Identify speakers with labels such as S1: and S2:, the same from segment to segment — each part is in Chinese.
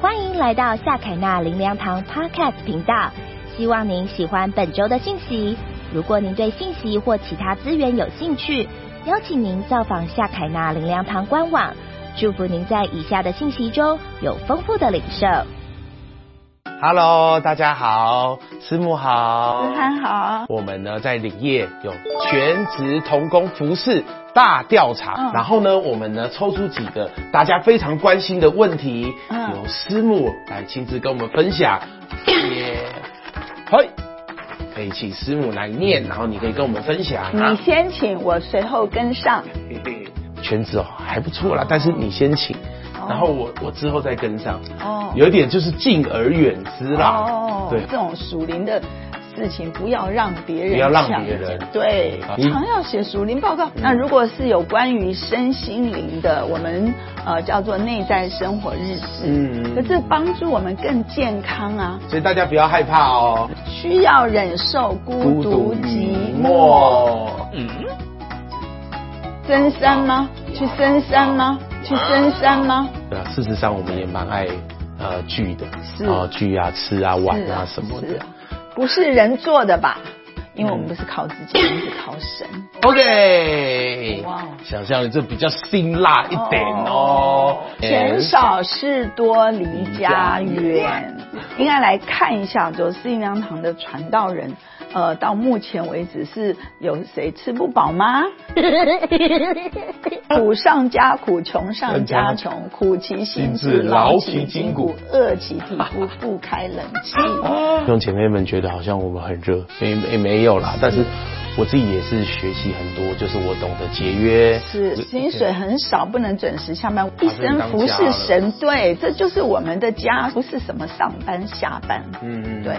S1: 欢迎来到夏凯纳林良堂 Podcast 频道，希望您喜欢本周的信息。如果您对信息或其他资源有兴趣，邀请您造访夏凯纳林良堂官网。祝福您在以下的信息中有丰富的领受。
S2: Hello，大家好，师母好，
S3: 思涵好，
S2: 我们呢在领业有全职童工服饰大调查，
S3: 嗯
S2: 然后呢，我们呢抽出几个大家非常关心的问题，
S3: 嗯
S2: 由师母来亲自跟我们分享。耶，嘿，可以请师母来念，然后你可以跟我们分享啊
S3: 你。先请，我随后跟上。
S2: 嘿嘿全职哦还不错啦，但是你先请，然后我我之后再跟上。
S3: 哦
S2: 有一点就是敬而远之啦。
S3: 哦，
S2: 对。
S3: 这种属灵的事情不要让别人
S2: 不要让别人
S3: 对常要写属灵报告。那如果是有关于身心灵的，我们呃叫做内在生活日志，
S2: 嗯
S3: 可这帮助我们更健康啊。
S2: 所以大家不要害怕哦。
S3: 需要忍受孤独寂寞，
S2: 寞。嗯，
S3: 深山吗？去深山吗？去深山吗？
S2: 事实上我们也蛮爱呃聚的，
S3: 是
S2: 啊聚啊吃啊玩啊什么的。
S3: 不是人做的吧？因为我们不是靠自己，我们是靠神。
S2: OK，
S3: 哇哦
S2: 想象这比较辛辣一点哦。
S3: 钱少事多离家远，应该来看一下，就四应良堂的传道人，呃，到目前为止是有谁吃不饱吗？苦上加苦，穷上加穷，苦其心志，劳其筋骨，饿其体肤，不开冷气。
S2: 弟兄姐妹们觉得好像我们很热，也也没有啦，但是我自己也是学习很多，就是我懂得节约，
S3: 是薪水很少，不能准时下班，一生服侍神，对，这就是我们的家，不是什么上班下班。
S2: 嗯嗯，
S3: 对。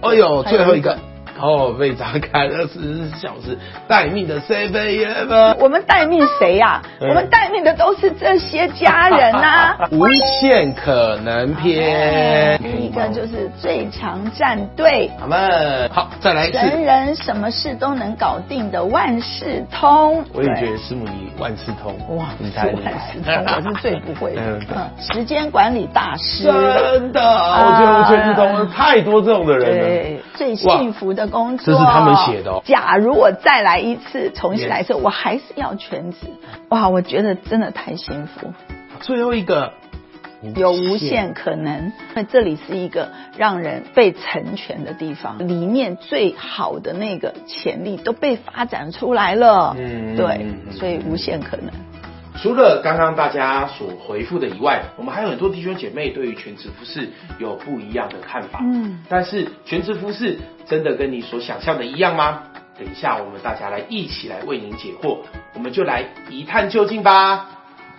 S2: 哎呦，最后一个。哦，被砸开二十四小时待命的 eleven，
S3: 我们待命谁呀、
S2: 嗯
S3: 我们待命的都是这些家人呐、
S2: 无限可能篇。
S3: 第一个就是最强战队，
S2: 好们好，再来一次。
S3: 神人什么事都能搞定的万事通。
S2: 我也觉得师母你万事通，
S3: 哇，
S2: 你
S3: 是
S2: 太厉害
S3: 万事通，我是最不会的。
S2: 嗯
S3: 时间管理大师。
S2: 真的，我觉得我全是通太多这种的人了。
S3: 对，最幸福的工作。
S2: 这是他们写的哦
S3: 假如我再来一次，重新来一次，我还是要全职。哇，我觉得真的太幸福。
S2: 最后一个
S3: 有无限可能，那这里是一个让人被成全的地方，里面最好的那个潜力都被发展出来了。
S2: 嗯
S3: 对所以无限可能。
S2: 除了刚刚大家所回复的以外，我们还有很多弟兄姐妹对于全职服饰有不一样的看法。
S3: 嗯，
S2: 但是全职服饰真的跟你所想象的一样吗？等一下我们大家来一起来为您解惑，我们就来一探究竟吧。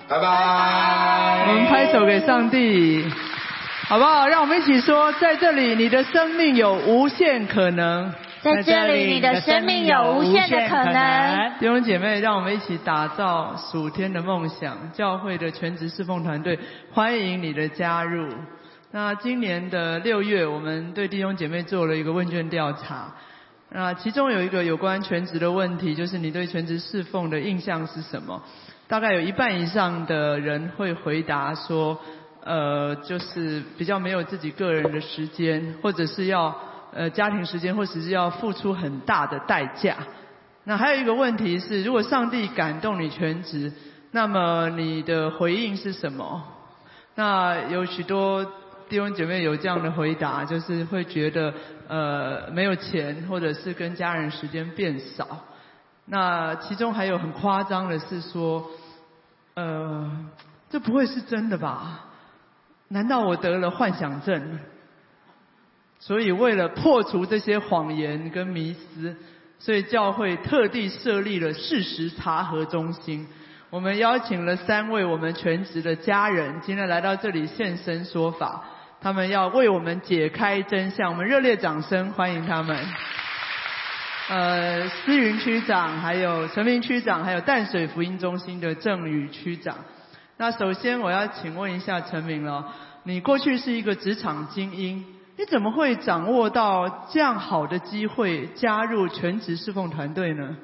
S2: 拜拜。
S4: 我们拍手给上帝，好不好？让我们一起说，在这里你的生命有无限可能。
S1: 在这里你的生命有无限的可能。
S4: 弟兄姐妹，让我们一起打造属天的梦想。教会的全职侍奉团队欢迎你的加入。那今年的六月，我们对弟兄姐妹做了一个问卷调查。那其中有一个有关全职的问题，就是你对全职侍奉的印象是什么？大概有一半以上的人会回答说，呃，就是比较没有自己个人的时间，或者是要呃家庭时间，或者是要付出很大的代价。那还有一个问题是，如果上帝感动你全职，那么你的回应是什么？那有许多弟兄姐妹有这样的回答，就是会觉得呃没有钱，或者是跟家人时间变少。那其中还有很夸张的是说，呃，这不会是真的吧？难道我得了幻想症？所以为了破除这些谎言跟迷思，所以教会特地设立了事实查核中心。我们邀请了三位我们全职的家人，今天来到这里现身说法，他们要为我们解开真相。我们热烈掌声欢迎他们。呃，思云区长，还有陈明区长，还有淡水福音中心的郑宇区长。那首先我要请问一下陈明了，你过去是一个职场精英，你怎么会掌握到这样好的机会加入全职侍奉团队呢？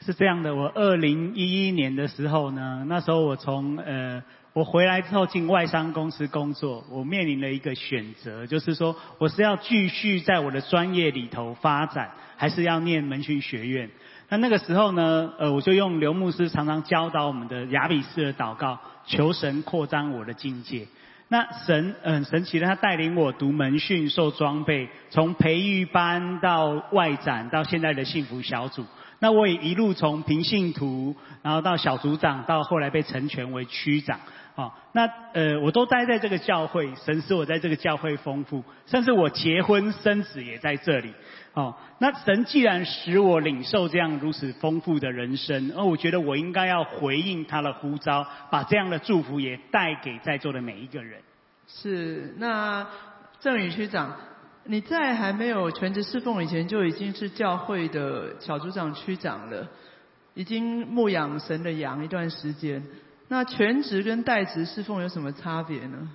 S5: 是这样的，我二零一一年的时候呢，那时候我从呃我回来之后进外商公司工作，我面临了一个选择，就是说我是要继续在我的专业里头发展，还是要念门训学院？那那个时候呢，呃，我就用刘牧师常常教导我们的雅比斯的祷告，求神扩张我的境界。那神嗯神奇的，他带领我读门训、受装备，从培育班到外展，到现在的幸福小组。那我也一路从平信徒，然后到小组长，到后来被成全为区长。哦，那呃，我都待在这个教会，神使我在这个教会丰富，甚至我结婚生子也在这里。哦，那神既然使我领受这样如此丰富的人生，而我觉得我应该要回应他的呼召，把这样的祝福也带给在座的每一个人。
S4: 是，那郑宇区长，你在还没有全职侍奉以前，就已经是教会的小组长、区长了，已经牧养神的羊一段时间。那全职跟代职侍奉有什么差别呢？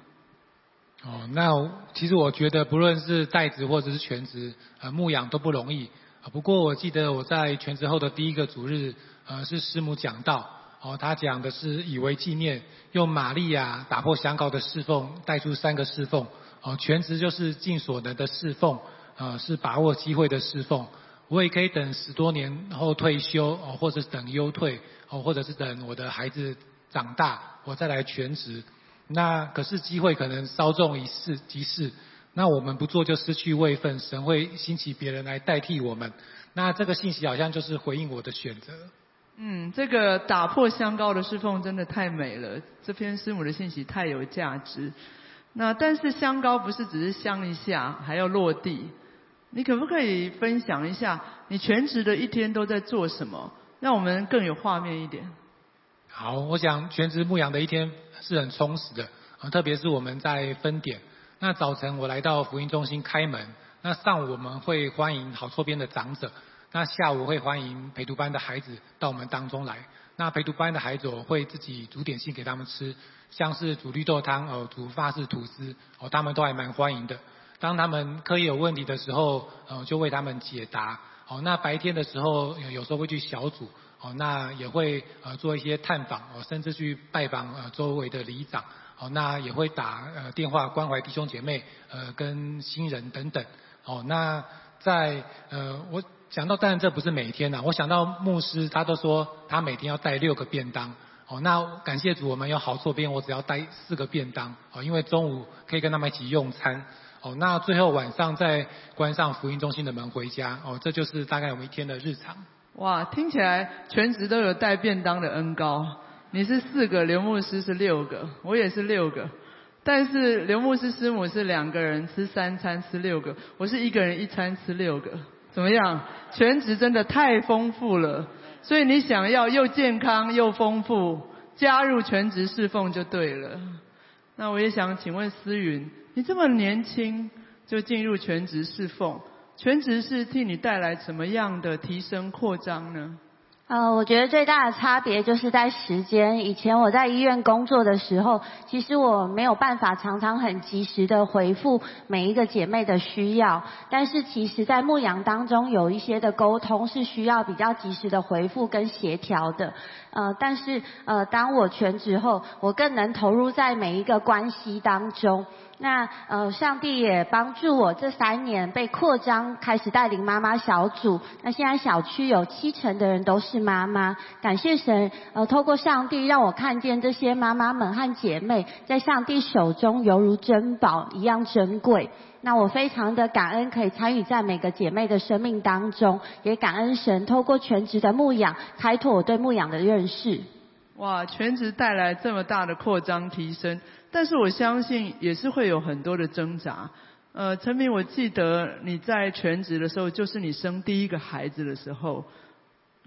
S6: 哦，那其实我觉得不论是代职或者是全职，呃，牧养都不容易。不过我记得我在全职后的第一个主日，呃，是师母讲道，哦，他讲的是以为纪念，用玛利亚打破香膏的侍奉带出三个侍奉，哦，全职就是尽所能的侍奉，呃，是把握机会的侍奉。我也可以等十多年后退休，哦，或者是等优退，哦，或者是等我的孩子。长大，我再来全职。那可是机会可能稍纵一逝即逝。那我们不做就失去位分，神会兴起别人来代替我们。那这个信息好像就是回应我的选择。
S4: 嗯，这个打破香膏的侍奉真的太美了。这篇师母的信息太有价值。那但是香膏不是只是香一下，还要落地。你可不可以分享一下你全职的一天都在做什么，让我们更有画面一点？
S6: 好，我想全职牧养的一天是很充实的，特别是我们在分点。那早晨我来到福音中心开门，那上午我们会欢迎好错边的长者，那下午会欢迎陪读班的孩子到我们当中来。那陪读班的孩子我会自己煮点心给他们吃，像是煮绿豆汤哦，煮法式吐司哦，他们都还蛮欢迎的。当他们课业有问题的时候，呃，就为他们解答。哦，那白天的时候有时候会去小组。哦，那也会呃做一些探访，哦，甚至去拜访呃周围的里长，哦，那也会打呃电话关怀弟兄姐妹，呃，跟新人等等。哦，那在呃我想到，当然这不是每天呐，我想到牧师他都说他每天要带六个便当。哦，那感谢主，我们有好坐边，我只要带四个便当，哦，因为中午可以跟他们一起用餐。哦，那最后晚上再关上福音中心的门回家。哦，这就是大概我们一天的日常。
S4: 哇，听起来全职都有带便当的恩高。你是四个，刘牧师是六个，我也是六个。但是刘牧师师母是两个人吃三餐吃六个，我是一个人一餐吃六个。怎么样？全职真的太丰富了。所以你想要又健康又丰富，加入全职侍奉就对了。那我也想请问思云，你这么年轻就进入全职侍奉？全职是替你带来什么样的提升扩张呢？
S7: 呃，我觉得最大的差别就是在时间。以前我在医院工作的时候，其实我没有办法常常很及时的回复每一个姐妹的需要。但是其实，在牧羊当中有一些的沟通是需要比较及时的回复跟协调的。呃，但是呃，当我全职后，我更能投入在每一个关系当中。那呃，上帝也帮助我这三年被扩张，开始带领妈妈小组。那现在小区有七成的人都是妈妈，感谢神，呃，透过上帝让我看见这些妈妈们和姐妹在上帝手中犹如珍宝一样珍贵。那我非常的感恩，可以参与在每个姐妹的生命当中，也感恩神透过全职的牧养，开拓我对牧养的认识。
S4: 哇，全职带来这么大的扩张提升。但是我相信也是会有很多的挣扎。呃，陈明，我记得你在全职的时候，就是你生第一个孩子的时候，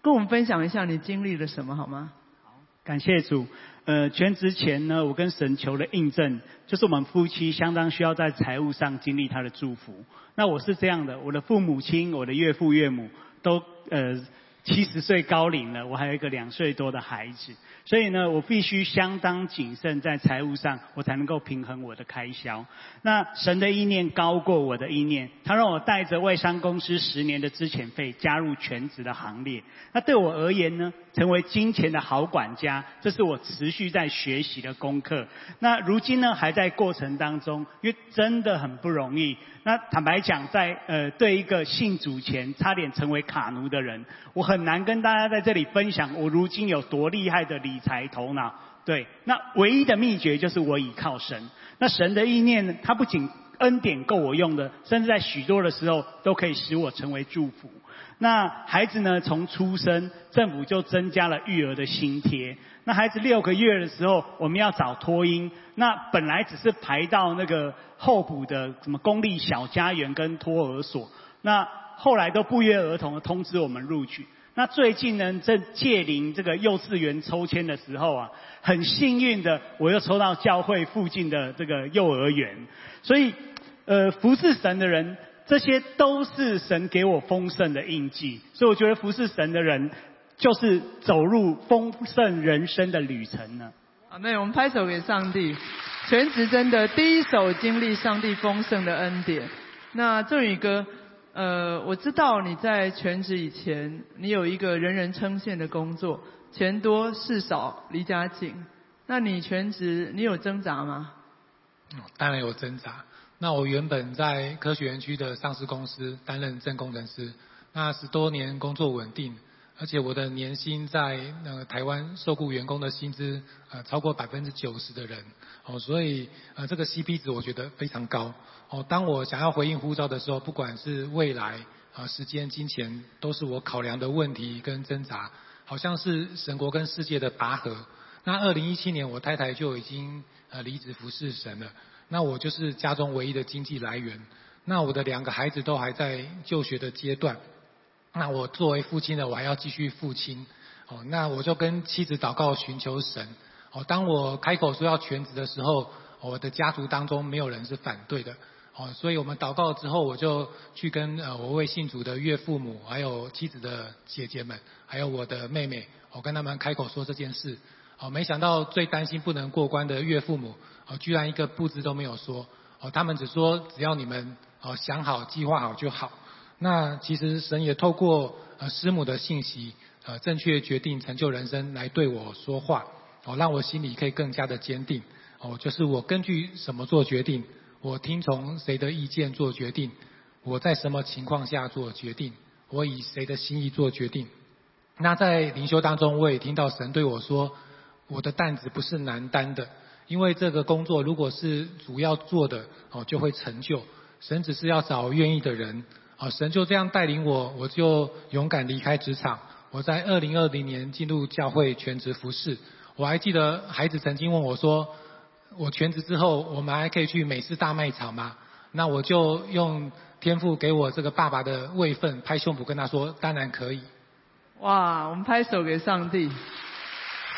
S4: 跟我们分享一下你经历了什么好吗？
S5: 好，感谢主。呃，全职前呢，我跟神求了印证，就是我们夫妻相当需要在财务上经历他的祝福。那我是这样的，我的父母亲、我的岳父岳母都呃。七十岁高龄了，我还有一个两岁多的孩子，所以呢，我必须相当谨慎在财务上，我才能够平衡我的开销。那神的意念高过我的意念，他让我带着外商公司十年的资遣费加入全职的行列。那对我而言呢，成为金钱的好管家，这是我持续在学习的功课。那如今呢，还在过程当中，因为真的很不容易。那坦白讲，在呃，对一个信主前差点成为卡奴的人，我很难跟大家在这里分享我如今有多厉害的理财头脑。对，那唯一的秘诀就是我倚靠神。那神的意念，他不仅恩典够我用的，甚至在许多的时候都可以使我成为祝福。那孩子呢？从出生，政府就增加了育儿的津贴。那孩子六个月的时候，我们要找托婴。那本来只是排到那个候补的什么公立小家园跟托儿所。那后来都不约而同的通知我们录取。那最近呢，正借临这个幼稚园抽签的时候啊，很幸运的，我又抽到教会附近的这个幼儿园。所以，呃，服侍神的人。这些都是神给我丰盛的印记，所以我觉得服侍神的人，就是走入丰盛人生的旅程呢。
S4: 啊，那我们拍手给上帝，全职真的第一手经历上帝丰盛的恩典。那正宇哥，呃，我知道你在全职以前，你有一个人人称羡的工作，钱多事少离家近。那你全职，你有挣扎吗？
S6: 当然有挣扎。那我原本在科学园区的上市公司担任正工程师，那十多年工作稳定，而且我的年薪在呃台湾受雇员工的薪资呃超过百分之九十的人，哦，所以呃这个 CP 值我觉得非常高。哦，当我想要回应呼召的时候，不管是未来啊时间、金钱，都是我考量的问题跟挣扎，好像是神国跟世界的拔河。那二零一七年我太太就已经呃离职服侍神了。那我就是家中唯一的经济来源。那我的两个孩子都还在就学的阶段。那我作为父亲的，我还要继续父亲。哦，那我就跟妻子祷告寻求神。哦，当我开口说要全职的时候，我的家族当中没有人是反对的。哦，所以我们祷告之后，我就去跟呃我未信主的岳父母，还有妻子的姐姐们，还有我的妹妹，我跟他们开口说这件事。哦，没想到最担心不能过关的岳父母。哦，居然一个不字都没有说，哦，他们只说只要你们哦想好计划好就好。那其实神也透过呃师母的信息，呃正确决定成就人生来对我说话，哦让我心里可以更加的坚定。哦，就是我根据什么做决定，我听从谁的意见做决定，我在什么情况下做决定，我以谁的心意做决定。那在灵修当中，我也听到神对我说，我的担子不是难担的。因为这个工作如果是主要做的哦，就会成就。神只是要找愿意的人，啊，神就这样带领我，我就勇敢离开职场。我在二零二零年进入教会全职服侍。我还记得孩子曾经问我说：“我全职之后，我们还可以去美式大卖场吗？”那我就用天赋给我这个爸爸的位份，拍胸脯跟他说：“当然可以。”
S4: 哇，我们拍手给上帝。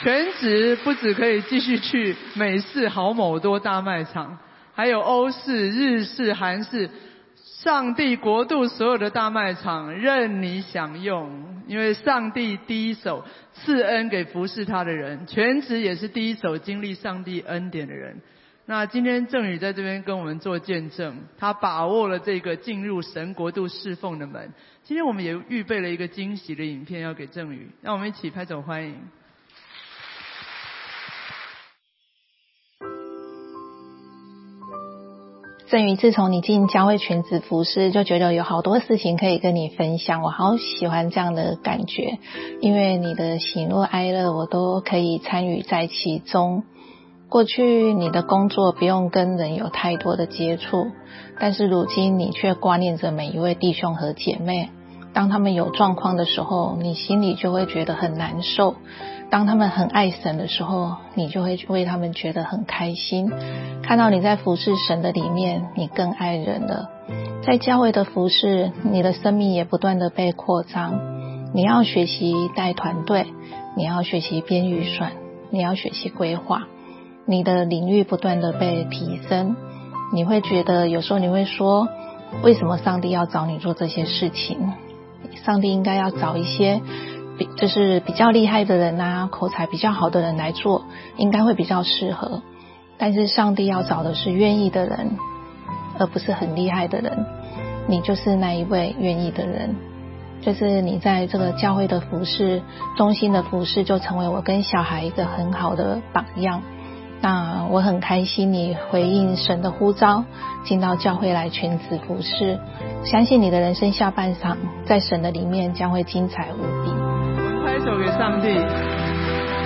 S4: 全职不止可以继续去美式好某多大卖场，还有欧式、日式、韩式，上帝国度所有的大卖场任你享用。因为上帝第一手赐恩给服侍他的人，全职也是第一手经历上帝恩典的人。那今天郑宇在这边跟我们做见证，他把握了这个进入神国度侍奉的门。今天我们也预备了一个惊喜的影片要给郑宇，让我们一起拍手欢迎。
S8: 郑宇，自从你进教会全职服侍，就觉得有好多事情可以跟你分享。我好喜欢这样的感觉，因为你的喜怒哀乐，我都可以参与在其中。过去你的工作不用跟人有太多的接触，但是如今你却挂念着每一位弟兄和姐妹。当他们有状况的时候，你心里就会觉得很难受。当他们很爱神的时候，你就会为他们觉得很开心。看到你在服侍神的里面，你更爱人了。在教会的服侍，你的生命也不断的被扩张。你要学习带团队，你要学习编预算，你要学习规划。你的领域不断的被提升，你会觉得有时候你会说，为什么上帝要找你做这些事情？上帝应该要找一些。就是比较厉害的人呐，口才比较好的人来做，应该会比较适合。但是上帝要找的是愿意的人，而不是很厉害的人。你就是那一位愿意的人。就是你在这个教会的服饰中心的服饰，就成为我跟小孩一个很好的榜样。那我很开心你回应神的呼召，进到教会来全职服侍。相信你的人生下半场在神的里面将会精彩无比。
S4: 拍手给上帝，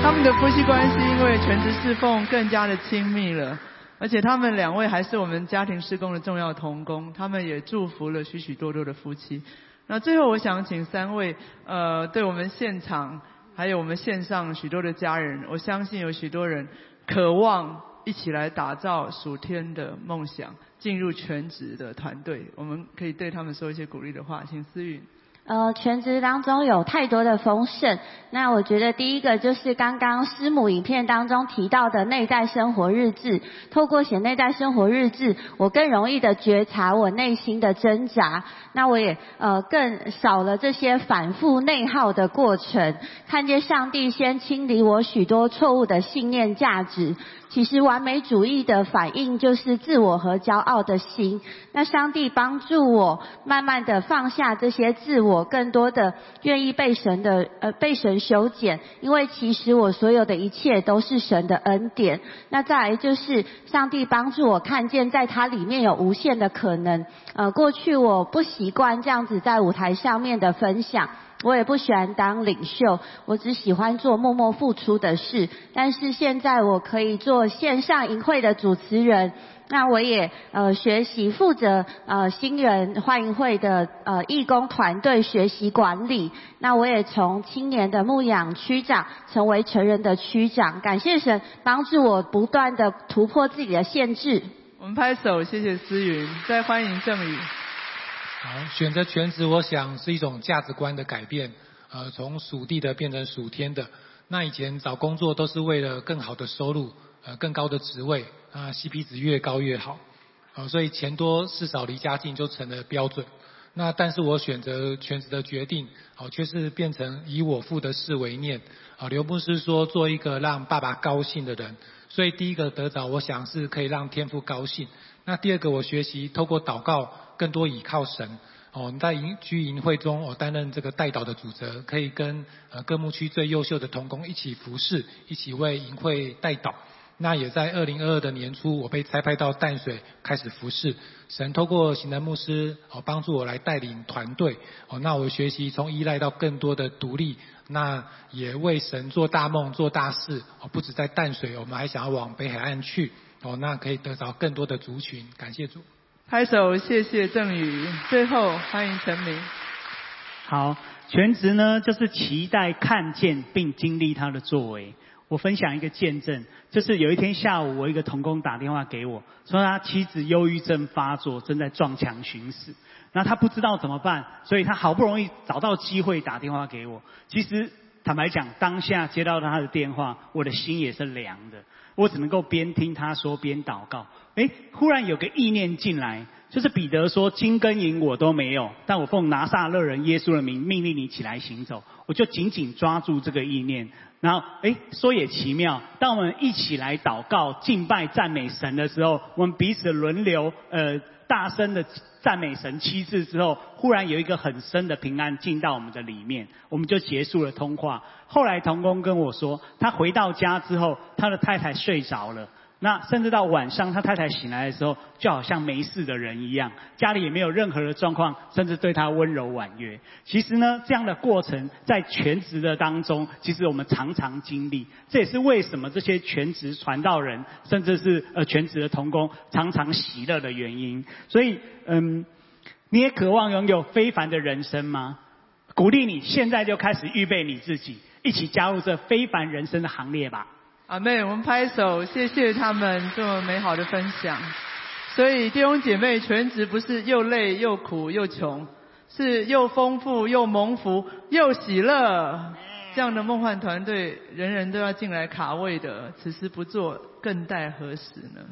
S4: 他们的夫妻关系因为全职侍奉更加的亲密了，而且他们两位还是我们家庭施工的重要同工，他们也祝福了许许多多的夫妻。那最后我想请三位，呃，对我们现场还有我们线上许多的家人，我相信有许多人。渴望一起来打造属天的梦想，进入全职的团队，我们可以对他们说一些鼓励的话，请思允。
S7: 呃，全职当中有太多的丰盛。那我觉得第一个就是刚刚师母影片当中提到的内在生活日志。透过写内在生活日志，我更容易的觉察我内心的挣扎。那我也呃更少了这些反复内耗的过程，看见上帝先清理我许多错误的信念价值。其实完美主义的反应就是自我和骄傲的心。那上帝帮助我慢慢的放下这些自我，更多的愿意被神的呃被神修剪。因为其实我所有的一切都是神的恩典。那再来就是上帝帮助我看见在它里面有无限的可能。呃，过去我不习惯这样子在舞台上面的分享。我也不喜欢当领袖，我只喜欢做默默付出的事。但是现在我可以做线上营会的主持人，那我也呃学习负责呃新人欢迎会的呃义工团队学习管理。那我也从青年的牧养区长成为成人的区长，感谢神帮助我不断的突破自己的限制。
S4: 我们拍手，谢谢思云，再欢迎郑宇。
S6: 选择全职，我想是一种价值观的改变。呃，从属地的变成属天的。那以前找工作都是为了更好的收入，呃，更高的职位，啊，CP 值越高越好。啊，所以钱多事少离家近就成了标准。那但是我选择全职的决定，好，却是变成以我父的事为念。啊，刘牧师说做一个让爸爸高兴的人。所以第一个得着，我想是可以让天父高兴。那第二个，我学习透过祷告。更多倚靠神哦，在营居营会中，我担任这个代祷的主责，可以跟呃各牧区最优秀的同工一起服侍，一起为营会代祷。那也在二零二二的年初，我被差派到淡水开始服侍。神透过行政牧师哦，帮助我来带领团队哦。那我学习从依赖到更多的独立，那也为神做大梦做大事哦。不止在淡水，我们还想要往北海岸去哦。那可以得着更多的族群，感谢主。
S4: 拍手，谢谢郑宇。最后欢迎陈明。
S5: 好，全职呢就是期待看见并经历他的作为。我分享一个见证，就是有一天下午，我一个同工打电话给我，说他妻子忧郁症发作，正在撞墙寻死。那他不知道怎么办，所以他好不容易找到机会打电话给我。其实坦白讲，当下接到他的电话，我的心也是凉的。我只能够边听他说边祷告。哎，忽然有个意念进来，就是彼得说：“金跟银我都没有，但我奉拿撒勒人耶稣的名命令你起来行走。”我就紧紧抓住这个意念。然后，哎，说也奇妙，当我们一起来祷告、敬拜、赞美神的时候，我们彼此轮流，呃，大声的赞美神七次之后，忽然有一个很深的平安进到我们的里面，我们就结束了通话。后来童工跟我说，他回到家之后，他的太太睡着了。那甚至到晚上，他太太醒来的时候，就好像没事的人一样，家里也没有任何的状况，甚至对他温柔婉约。其实呢，这样的过程在全职的当中，其实我们常常经历。这也是为什么这些全职传道人，甚至是呃全职的童工，常常喜乐的原因。所以，嗯，你也渴望拥有非凡的人生吗？鼓励你现在就开始预备你自己，一起加入这非凡人生的行列吧。
S4: 阿妹，我们拍手，谢谢他们这么美好的分享。所以弟兄姐妹，全职不是又累又苦又穷，是又丰富又蒙福又喜乐。这样的梦幻团队，人人都要进来卡位的，此时不做，更待何时呢？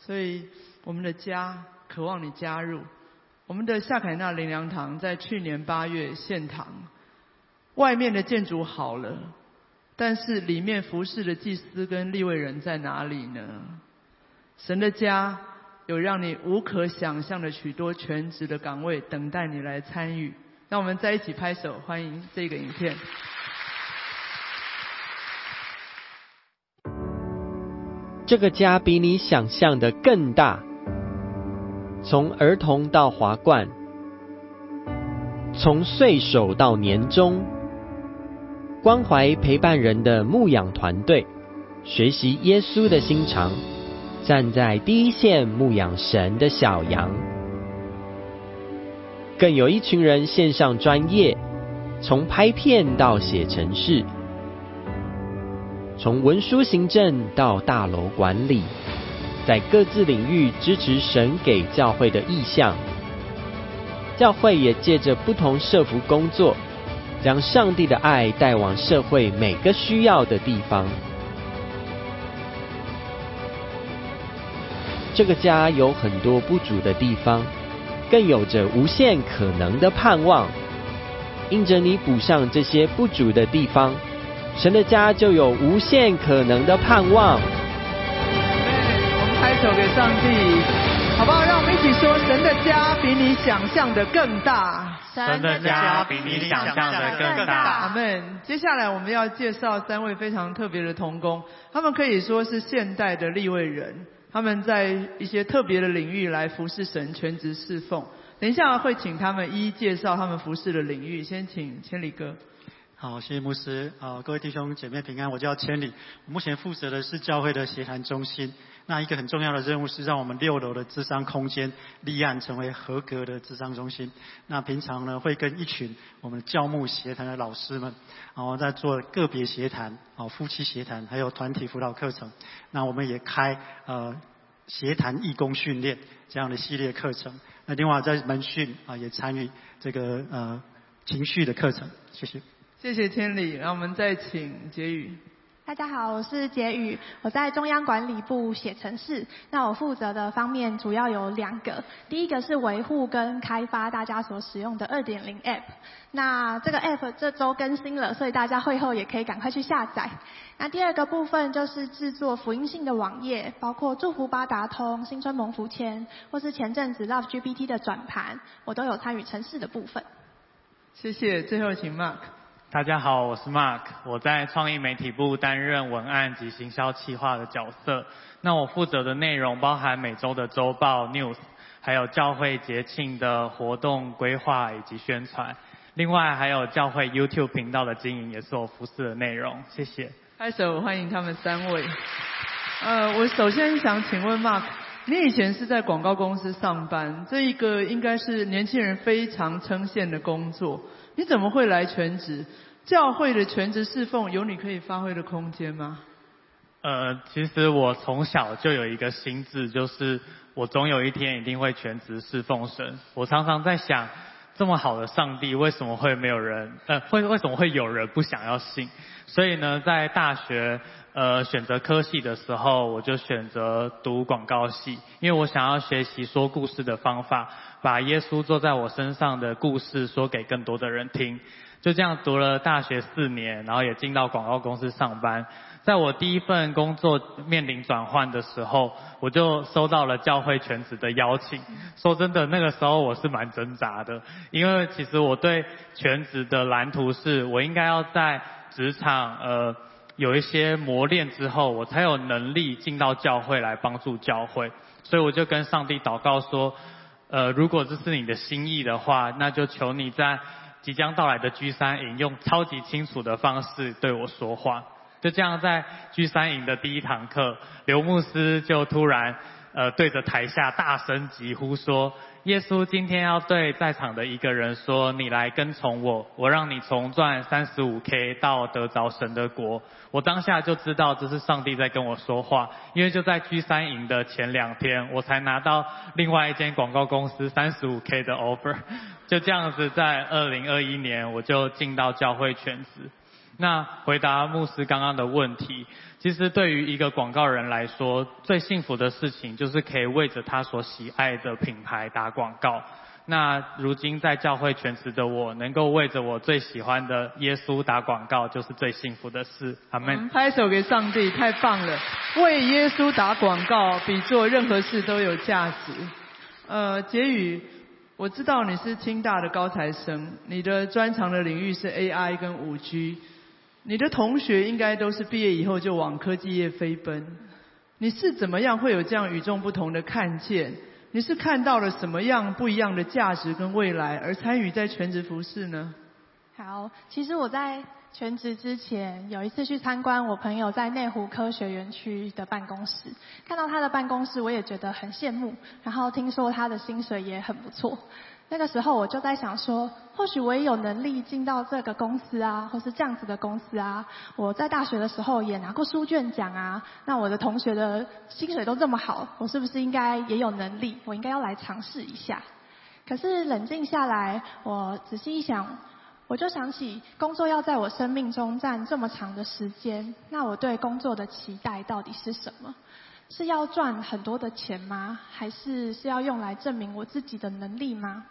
S4: 所以我们的家渴望你加入。我们的夏凯纳灵粮堂在去年八月献堂，外面的建筑好了。但是里面服侍的祭司跟立位人在哪里呢？神的家有让你无可想象的许多全职的岗位等待你来参与，让我们在一起拍手欢迎这个影片。
S9: 这个家比你想象的更大，从儿童到华冠，从岁首到年终，关怀陪伴人的牧养团队，学习耶稣的心肠，站在第一线牧养神的小羊。更有一群人线上专业，从拍片到写程式。从文书行政到大楼管理，在各自领域支持神给教会的意向。教会也借着不同社服工作，将上帝的爱带往社会每个需要的地方。这个家有很多不足的地方，更有着无限可能的盼望。因着你补上这些不足的地方。神的家就有无限可能的盼望。
S4: 我们拍手给上帝，好不好？让我们一起说：神的家比你想象的更大。
S10: 神的家比你想象的更大。
S4: 阿门。接下来我们要介绍三位非常特别的童工，他们可以说是现代的立位人，他们在一些特别的领域来服侍神，全职侍奉。等一下会请他们一一介绍他们服侍的领域。先请千里哥。
S11: 好，谢谢牧师。好，各位弟兄姐妹平安。我叫千里，目前负责的是教会的协谈中心。那一个很重要的任务是让我们六楼的智商空间立案成为合格的智商中心。那平常呢，会跟一群我们教牧协谈的老师们，然后在做个别协谈、啊夫妻协谈，还有团体辅导课程。那我们也开呃协谈义工训练这样的系列课程。那另外在门训啊也参与这个呃情绪的课程。谢谢。
S4: 谢谢千里，让我们再请杰宇。
S12: 大家好，我是杰宇，我在中央管理部写程式。那我负责的方面主要有两个，第一个是维护跟开发大家所使用的二点零 App。那这个 App 这周更新了，所以大家会后也可以赶快去下载。那第二个部分就是制作福音性的网页，包括祝福八达通、新春蒙福签，或是前阵子 Love GPT 的转盘，我都有参与程式的部分。
S4: 谢谢，最后请 Mark。
S10: 大家好，我是 Mark，我在创意媒体部担任文案及行销企划的角色。那我负责的内容包含每周的周报 news，还有教会节庆的活动规划以及宣传。另外还有教会 YouTube 频道的经营，也是我服侍的内容。谢谢。
S4: 拍手欢迎他们三位。呃，我首先想请问 Mark，你以前是在广告公司上班，这一个应该是年轻人非常称羡的工作，你怎么会来全职？教会的全职侍奉有你可以发挥的空间吗？
S10: 呃，其实我从小就有一个心智，就是我总有一天一定会全职侍奉神。我常常在想，这么好的上帝，为什么会没有人？呃，会为什么会有人不想要信？所以呢，在大学呃选择科系的时候，我就选择读广告系，因为我想要学习说故事的方法，把耶稣坐在我身上的故事说给更多的人听。就这样读了大学四年，然后也进到广告公司上班。在我第一份工作面临转换的时候，我就收到了教会全职的邀请。说真的，那个时候我是蛮挣扎的，因为其实我对全职的蓝图是我应该要在职场呃有一些磨练之后，我才有能力进到教会来帮助教会。所以我就跟上帝祷告说，呃，如果这是你的心意的话，那就求你在。即将到来的 G 三营用超级清楚的方式对我说话，就这样在 G 三营的第一堂课，刘牧师就突然呃对着台下大声疾呼说。耶稣今天要对在场的一个人说：“你来跟从我，我让你从赚三十五 K 到得着神的国。”我当下就知道这是上帝在跟我说话，因为就在 G 三营的前两天，我才拿到另外一间广告公司三十五 K 的 offer。就这样子，在二零二一年我就进到教会全职。那回答牧师刚刚的问题。其实对于一个广告人来说，最幸福的事情就是可以为着他所喜爱的品牌打广告。那如今在教会全职的我，能够为着我最喜欢的耶稣打广告，就是最幸福的事。阿门。
S4: 拍手给上帝，太棒了！为耶稣打广告，比做任何事都有价值。呃，杰宇，我知道你是清大的高材生，你的专长的领域是 AI 跟五 G，你的同学应该都是毕业以后就往科技业飞奔。你是怎么样会有这样与众不同的看见？你是看到了什么样不一样的价值跟未来，而参与在全职服饰呢？
S12: 好，其实我在全职之前有一次去参观我朋友在内湖科学园区的办公室，看到他的办公室，我也觉得很羡慕。然后听说他的薪水也很不错。那个时候我就在想说，或许我也有能力进到这个公司啊，或是这样子的公司啊。我在大学的时候也拿过书卷奖啊。那我的同学的薪水都这么好，我是不是应该也有能力？我应该要来尝试一下。可是冷静下来，我仔细一想，我就想起工作要在我生命中占这么长的时间，那我对工作的期待到底是什么？是要赚很多的钱吗？还是是要用来证明我自己的能力吗？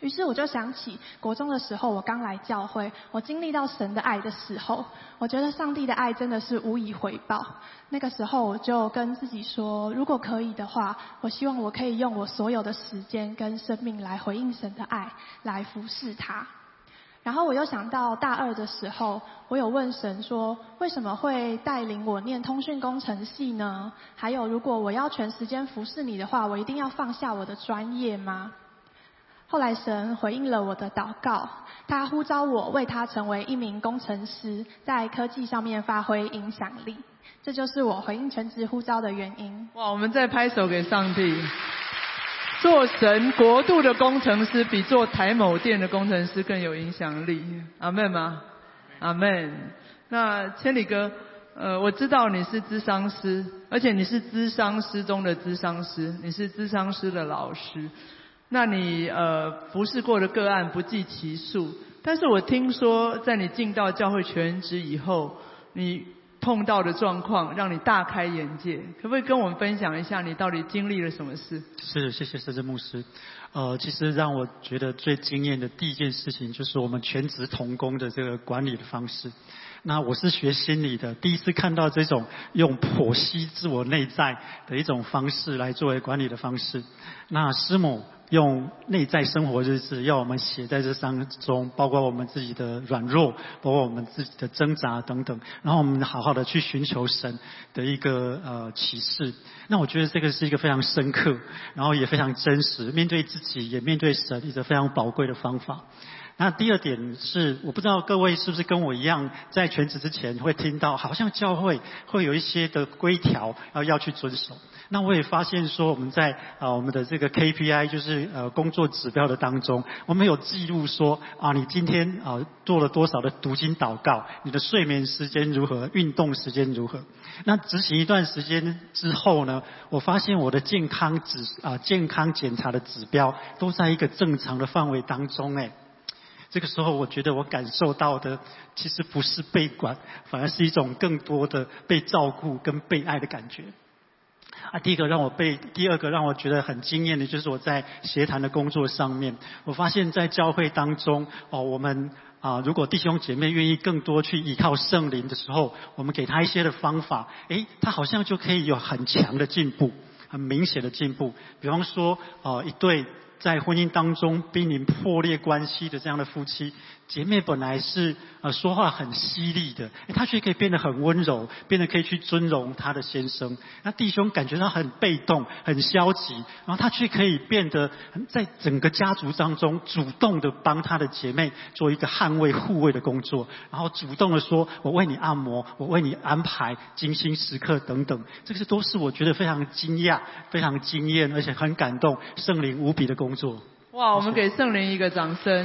S12: 于是我就想起国中的时候，我刚来教会，我经历到神的爱的时候，我觉得上帝的爱真的是无以回报。那个时候我就跟自己说，如果可以的话，我希望我可以用我所有的时间跟生命来回应神的爱，来服侍他。然后我又想到大二的时候，我有问神说，为什么会带领我念通讯工程系呢？还有，如果我要全时间服侍你的话，我一定要放下我的专业吗？后来神回应了我的祷告，他呼召我为他成为一名工程师，在科技上面发挥影响力。这就是我回应全职呼召的原因。
S4: 哇，我们再拍手给上帝。做神国度的工程师，比做台某店的工程师更有影响力。阿门吗？阿门。那千里哥，呃，我知道你是咨商师，而且你是咨商师中的咨商师，你是咨商师的老师。那你呃服侍过的个案不计其数，但是我听说在你进到教会全职以后，你碰到的状况让你大开眼界，可不可以跟我们分享一下你到底经历了什么事？
S11: 是，谢谢圣智牧师。呃，其实让我觉得最惊艳的第一件事情，就是我们全职同工的这个管理的方式。那我是学心理的，第一次看到这种用剖析自我内在的一种方式来作为管理的方式。那师母用内在生活日志要我们写在这当中，包括我们自己的软弱，包括我们自己的挣扎等等，然后我们好好的去寻求神的一个呃启示。那我觉得这个是一个非常深刻，然后也非常真实，面对自己也面对神一个非常宝贵的方法。那第二点是，我不知道各位是不是跟我一样，在全职之前会听到，好像教会会有一些的规条要要去遵守。那我也发现说，我们在啊我们的这个 KPI 就是呃工作指标的当中，我们有记录说啊你今天啊做了多少的读经祷告，你的睡眠时间如何，运动时间如何。那执行一段时间之后呢，我发现我的健康指啊健康检查的指标都在一个正常的范围当中哎。这个时候，我觉得我感受到的其实不是被管，反而是一种更多的被照顾跟被爱的感觉。啊，第一个让我被，第二个让我觉得很惊艳的，就是我在协谈的工作上面，我发现，在教会当中，哦，我们啊，如果弟兄姐妹愿意更多去依靠圣灵的时候，我们给他一些的方法，诶，他好像就可以有很强的进步，很明显的进步。比方说，哦，一对。在婚姻当中濒临破裂关系的这样的夫妻，姐妹本来是呃说话很犀利的，她却可以变得很温柔，变得可以去尊荣她的先生。那弟兄感觉到很被动、很消极，然后他却可以变得在整个家族当中主动的帮他的姐妹做一个捍卫、护卫的工作，然后主动的说：“我为你按摩，我为你安排精心时刻等等。”这个是都是我觉得非常惊讶、非常惊艳，而且很感动，圣灵无比的工作。
S4: 哇，我们给圣灵一个掌声。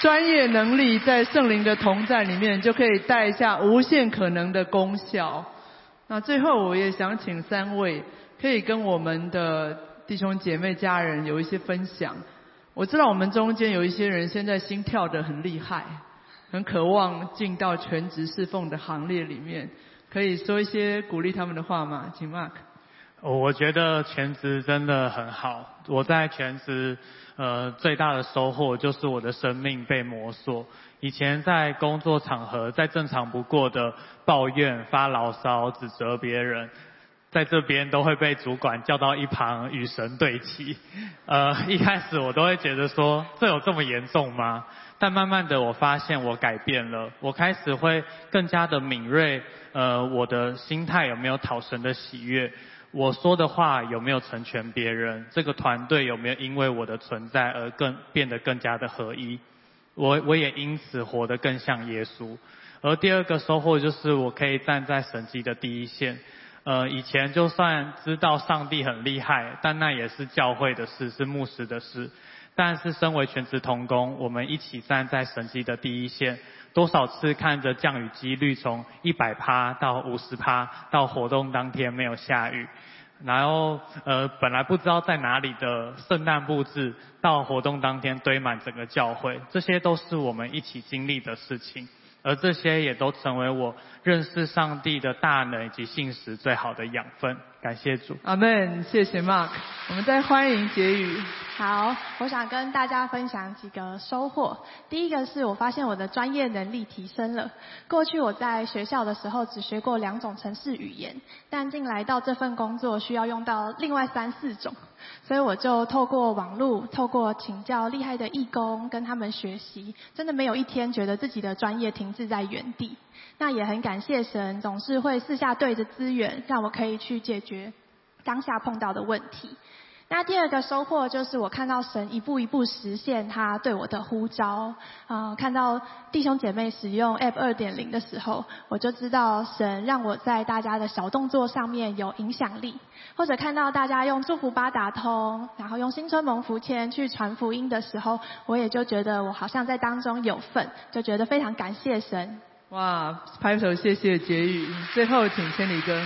S4: 专业能力在圣灵的同在里面，就可以带下无限可能的功效。那最后，我也想请三位，可以跟我们的弟兄姐妹、家人有一些分享。我知道我们中间有一些人现在心跳得很厉害，很渴望进到全职侍奉的行列里面，可以说一些鼓励他们的话吗？请 Mark。
S10: 我觉得全职真的很好。我在全职，呃，最大的收获就是我的生命被磨塑。以前在工作场合，再正常不过的抱怨、发牢骚、指责别人，在这边都会被主管叫到一旁与神对齐。呃，一开始我都会觉得说，这有这么严重吗？但慢慢的我发现我改变了，我开始会更加的敏锐，呃，我的心态有没有讨神的喜悦？我说的话有没有成全别人？这个团队有没有因为我的存在而更变得更加的合一？我我也因此活得更像耶稣。而第二个收获就是我可以站在神迹的第一线。呃，以前就算知道上帝很厉害，但那也是教会的事，是牧师的事。但是身为全职同工，我们一起站在神迹的第一线，多少次看着降雨几率从一百趴到五十趴，到活动当天没有下雨，然后呃本来不知道在哪里的圣诞布置，到活动当天堆满整个教会，这些都是我们一起经历的事情。而这些也都成为我认识上帝的大能以及信实最好的养分。感谢主，
S4: 阿门。谢谢 Mark。我们再欢迎杰宇。
S12: 好，我想跟大家分享几个收获。第一个是我发现我的专业能力提升了。过去我在学校的时候只学过两种城市语言，但进来到这份工作需要用到另外三四种，所以我就透过网络，透过请教厉害的义工，跟他们学习，真的没有一天觉得自己的专业停滞在原地。那也很感谢神，总是会四下对着资源，让我可以去解决当下碰到的问题。那第二个收获就是我看到神一步一步实现他对我的呼召。啊，看到弟兄姐妹使用 App 二点零的时候，我就知道神让我在大家的小动作上面有影响力。或者看到大家用祝福八达通，然后用新春蒙福签去传福音的时候，我也就觉得我好像在当中有份，就觉得非常感谢神。
S4: 哇，拍手谢谢杰宇。最后请千里哥。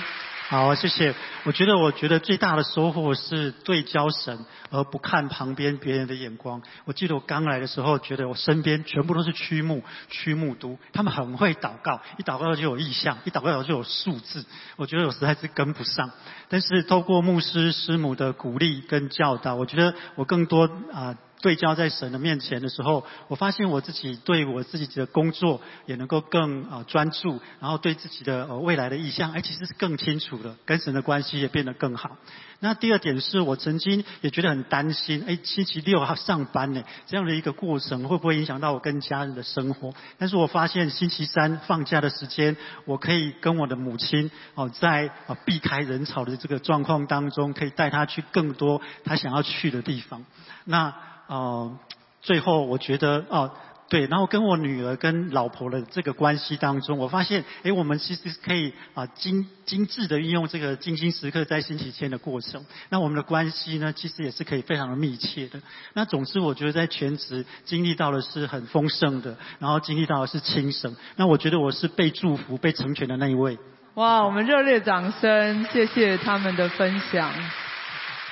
S11: 好，谢谢。我觉得，我觉得最大的收获是对焦神，而不看旁边别人的眼光。我记得我刚来的时候，觉得我身边全部都是曲目、曲目都，他们很会祷告，一祷告就有意象，一祷告就有数字。我觉得我实在是跟不上。但是透过牧师师母的鼓励跟教导，我觉得我更多啊。对焦在神的面前的时候，我发现我自己对我自己的工作也能够更啊专注，然后对自己的呃未来的意向，哎，其实是更清楚的，跟神的关系也变得更好。那第二点是我曾经也觉得很担心，哎，星期六要上班呢，这样的一个过程会不会影响到我跟家人的生活？但是我发现星期三放假的时间，我可以跟我的母亲哦，在啊避开人潮的这个状况当中，可以带她去更多她想要去的地方。那哦，最后我觉得哦，对，然后跟我女儿跟老婆的这个关系当中，我发现，哎，我们其实可以啊精精致的运用这个精心时刻在星期天的过程。那我们的关系呢，其实也是可以非常的密切的。那总之，我觉得在全职经历到的是很丰盛的，然后经历到的是轻省。那我觉得我是被祝福、被成全的那一位。
S4: 哇，我们热烈掌声，谢谢他们的分享，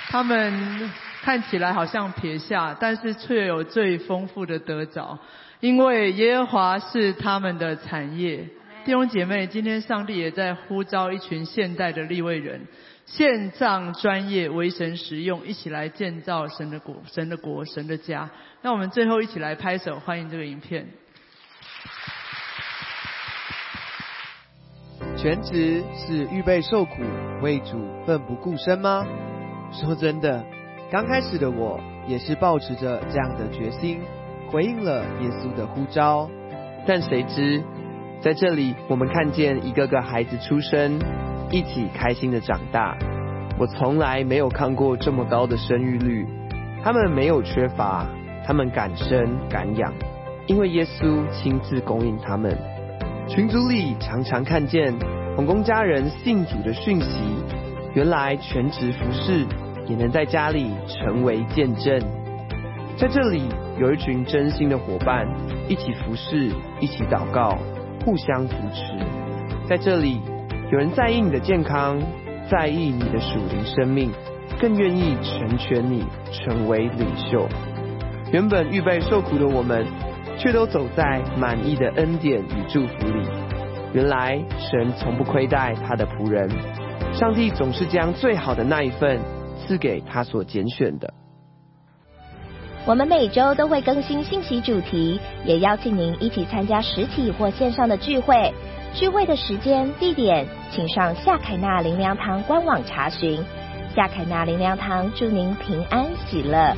S4: 他们。看起来好像撇下，但是却有最丰富的得着，因为耶和华是他们的产业。弟兄姐妹，今天上帝也在呼召一群现代的立位人，献上专业为神使用，一起来建造神的国、神的国、神的家。那我们最后一起来拍手，欢迎这个影片。
S13: 全职是预备受苦，为主奋不顾身吗？说真的。刚开始的我也是抱持着这样的决心，回应了耶稣的呼召。
S14: 但谁知，在这里我们看见一个个孩子出生，一起开心的长大。我从来没有看过这么高的生育率。他们没有缺乏，他们敢生敢养，因为耶稣亲自供应他们。群组里常常看见红工家人信主的讯息，原来全职服侍。也能在家里成为见证，在这里有一群真心的伙伴，一起服侍，一起祷告，互相扶持。在这里，有人在意你的健康，在意你的属灵生命，更愿意成全你，成为领袖。原本预备受苦的我们，却都走在满意的恩典与祝福里。原来神从不亏待他的仆人，上帝总是将最好的那一份。赐给他所拣选的。
S1: 我们每周都会更新信息主题，也邀请您一起参加实体或线上的聚会。聚会的时间、地点，请上夏凯纳灵粮堂官网查询。夏凯纳灵粮堂祝您平安喜乐。